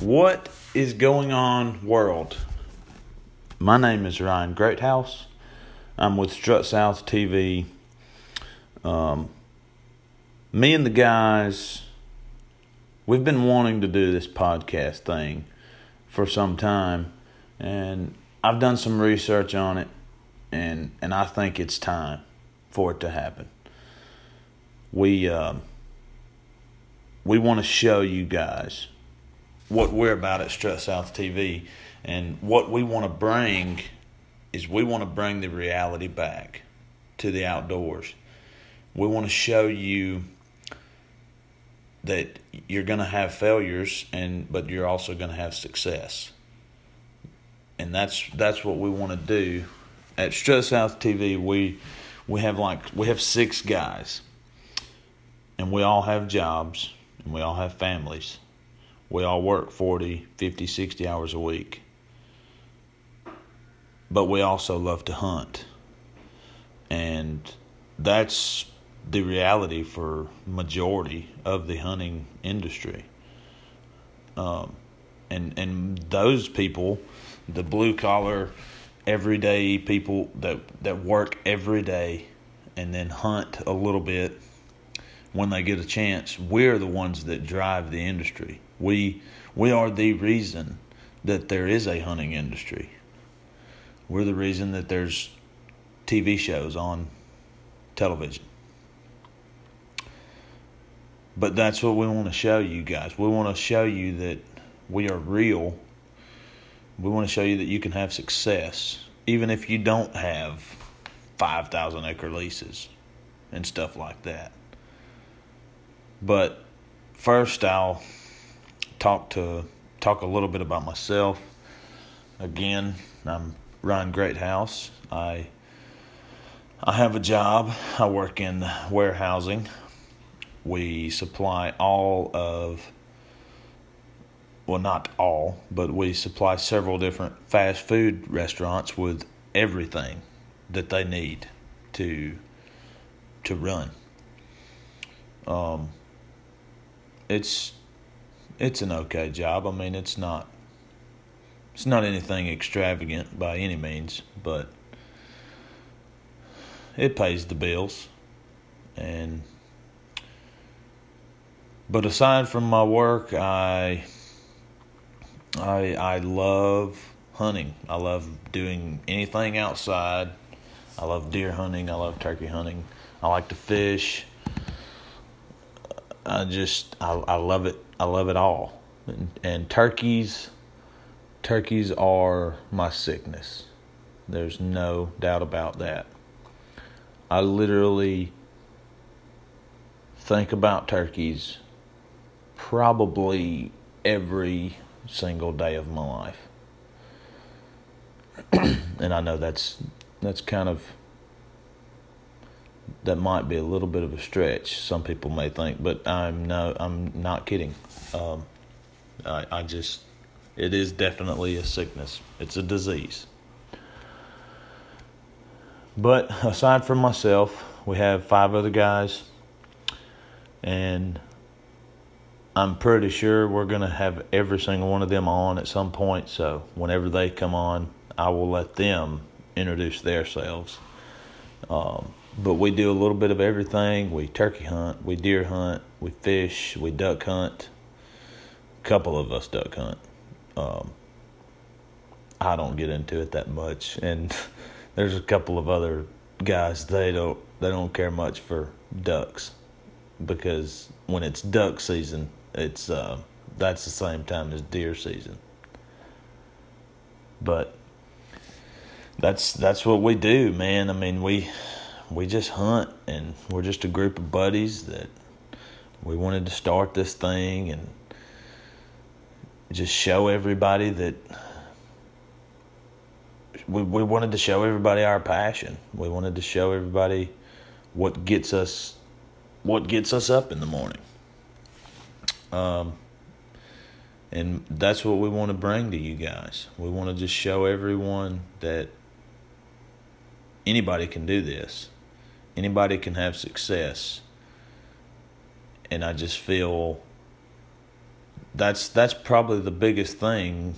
What is going on, world? My name is Ryan Greathouse. I'm with Strut South TV. Um, me and the guys, we've been wanting to do this podcast thing for some time, and I've done some research on it, and and I think it's time for it to happen. We um, we want to show you guys what we're about at Strut South TV. And what we want to bring is we want to bring the reality back to the outdoors. We want to show you that you're going to have failures and but you're also going to have success. And that's that's what we want to do at Strut South TV. We we have like we have six guys. And we all have jobs and we all have families we all work 40, 50, 60 hours a week. But we also love to hunt. And that's the reality for majority of the hunting industry. Um, and and those people, the blue collar, everyday people that that work every day, and then hunt a little bit when they get a chance. We're the ones that drive the industry. We we are the reason that there is a hunting industry. We're the reason that there's TV shows on television. But that's what we want to show you guys. We want to show you that we are real. We want to show you that you can have success even if you don't have 5,000 acre leases and stuff like that. But first, I'll talk to talk a little bit about myself. Again, I'm Ryan Greathouse. I I have a job. I work in warehousing. We supply all of well not all, but we supply several different fast food restaurants with everything that they need to to run. Um, it's it's an okay job. I mean, it's not it's not anything extravagant by any means, but it pays the bills. And but aside from my work, I I I love hunting. I love doing anything outside. I love deer hunting. I love turkey hunting. I like to fish. I just I I love it I love it all. And, and turkeys, turkeys are my sickness. There's no doubt about that. I literally think about turkeys probably every single day of my life. and I know that's that's kind of that might be a little bit of a stretch. Some people may think, but I'm no, I'm not kidding. Um, I, I just, it is definitely a sickness. It's a disease. But aside from myself, we have five other guys, and I'm pretty sure we're going to have every single one of them on at some point. So whenever they come on, I will let them introduce themselves. Um, but we do a little bit of everything. We turkey hunt, we deer hunt, we fish, we duck hunt. A couple of us duck hunt. Um, I don't get into it that much, and there's a couple of other guys they don't they don't care much for ducks because when it's duck season, it's uh, that's the same time as deer season. But that's that's what we do, man. I mean, we we just hunt and we're just a group of buddies that we wanted to start this thing and just show everybody that we we wanted to show everybody our passion. We wanted to show everybody what gets us what gets us up in the morning. Um and that's what we want to bring to you guys. We want to just show everyone that anybody can do this anybody can have success. And I just feel that's that's probably the biggest thing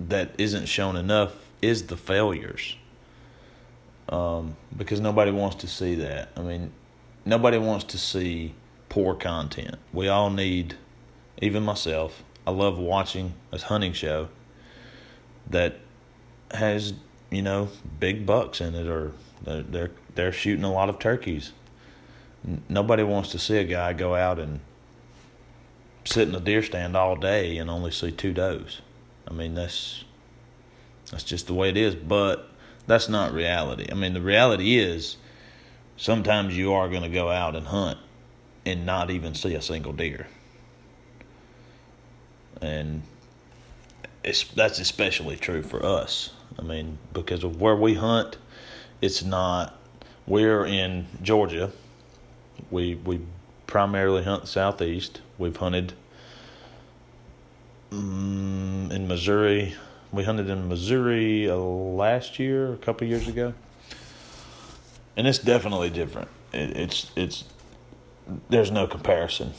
that isn't shown enough is the failures. Um, because nobody wants to see that. I mean, nobody wants to see poor content. We all need, even myself. I love watching a hunting show that has you know big bucks in it, or they're they're, they're shooting a lot of turkeys. Nobody wants to see a guy go out and sit in a deer stand all day and only see two does. I mean that's that's just the way it is, but that's not reality. I mean the reality is sometimes you are going to go out and hunt and not even see a single deer. And it's that's especially true for us. I mean, because of where we hunt, it's not we're in Georgia. We we primarily hunt the southeast. We've hunted um, in Missouri. We hunted in Missouri uh, last year, a couple years ago, and it's definitely different. It, it's it's there's no comparison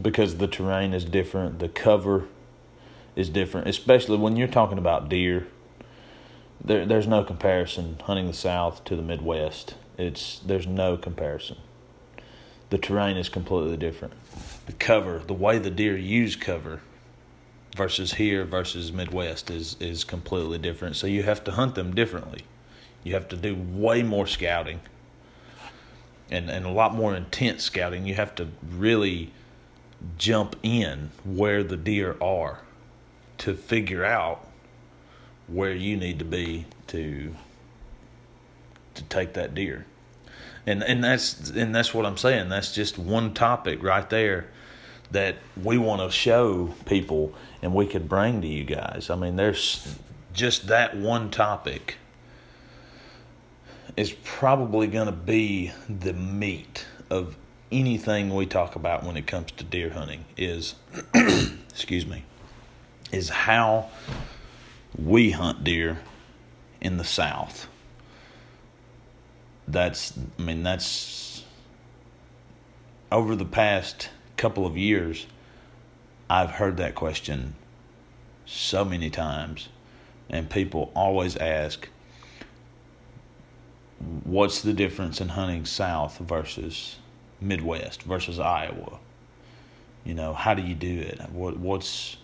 because the terrain is different, the cover is different, especially when you're talking about deer. There, there's no comparison hunting the South to the Midwest. It's there's no comparison the terrain is completely different. The cover, the way the deer use cover versus here versus Midwest is is completely different. So you have to hunt them differently. You have to do way more scouting and, and a lot more intense scouting. You have to really jump in where the deer are to figure out where you need to be to to take that deer and and that's and that's what I'm saying. That's just one topic right there that we want to show people and we could bring to you guys. I mean, there's just that one topic is probably going to be the meat of anything we talk about when it comes to deer hunting is excuse me is how we hunt deer in the south. That's I mean that's over the past couple of years I've heard that question so many times and people always ask what's the difference in hunting south versus midwest versus Iowa? You know how do you do it? What what's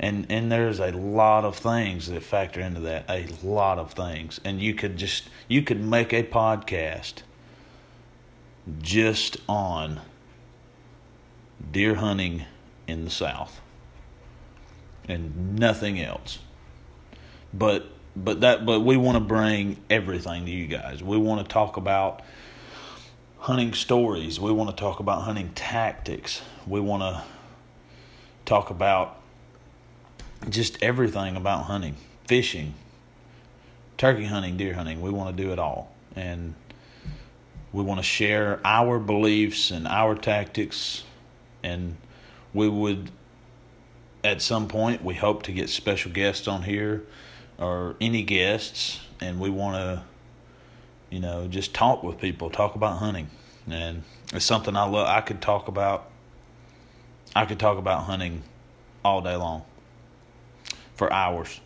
and and there's a lot of things that factor into that a lot of things. And you could just you could make a podcast just on deer hunting in the south and nothing else. But but that but we want to bring everything to you guys. We want to talk about hunting stories. We want to talk about hunting tactics. We want to talk about just everything about hunting, fishing, turkey hunting, deer hunting. We want to do it all. And we want to share our beliefs and our tactics. And we would, at some point, we hope to get special guests on here or any guests. And we want to, you know, just talk with people, talk about hunting. And it's something I love. I could talk about. I could talk about hunting all day long for hours.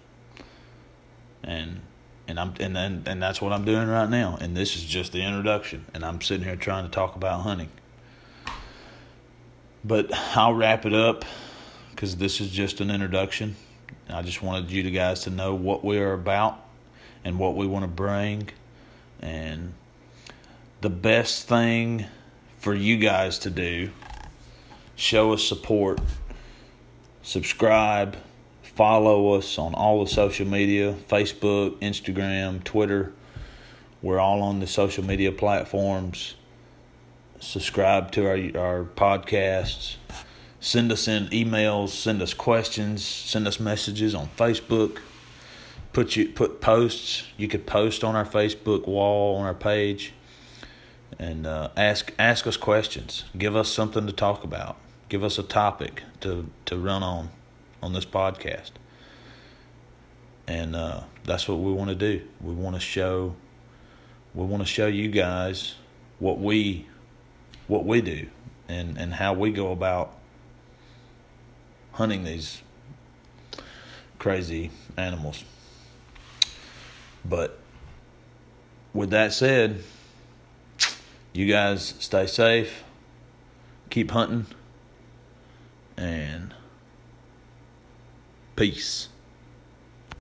And and I'm and then and that's what I'm doing right now. And this is just the introduction. And I'm sitting here trying to talk about hunting. But I'll wrap it up because this is just an introduction. I just wanted you guys to know what we are about and what we want to bring. And the best thing for you guys to do, show us support, subscribe Follow us on all the social media Facebook, Instagram, Twitter. We're all on the social media platforms. Subscribe to our, our podcasts. Send us in emails, send us questions, send us messages on Facebook. Put you put posts. You could post on our Facebook wall on our page, and uh, ask ask us questions. Give us something to talk about. Give us a topic to to run on on this podcast. And uh, that's what we want to do. We want to show we want to show you guys what we what we do and and how we go about hunting these crazy animals. But with that said, you guys stay safe, keep hunting, and Peace.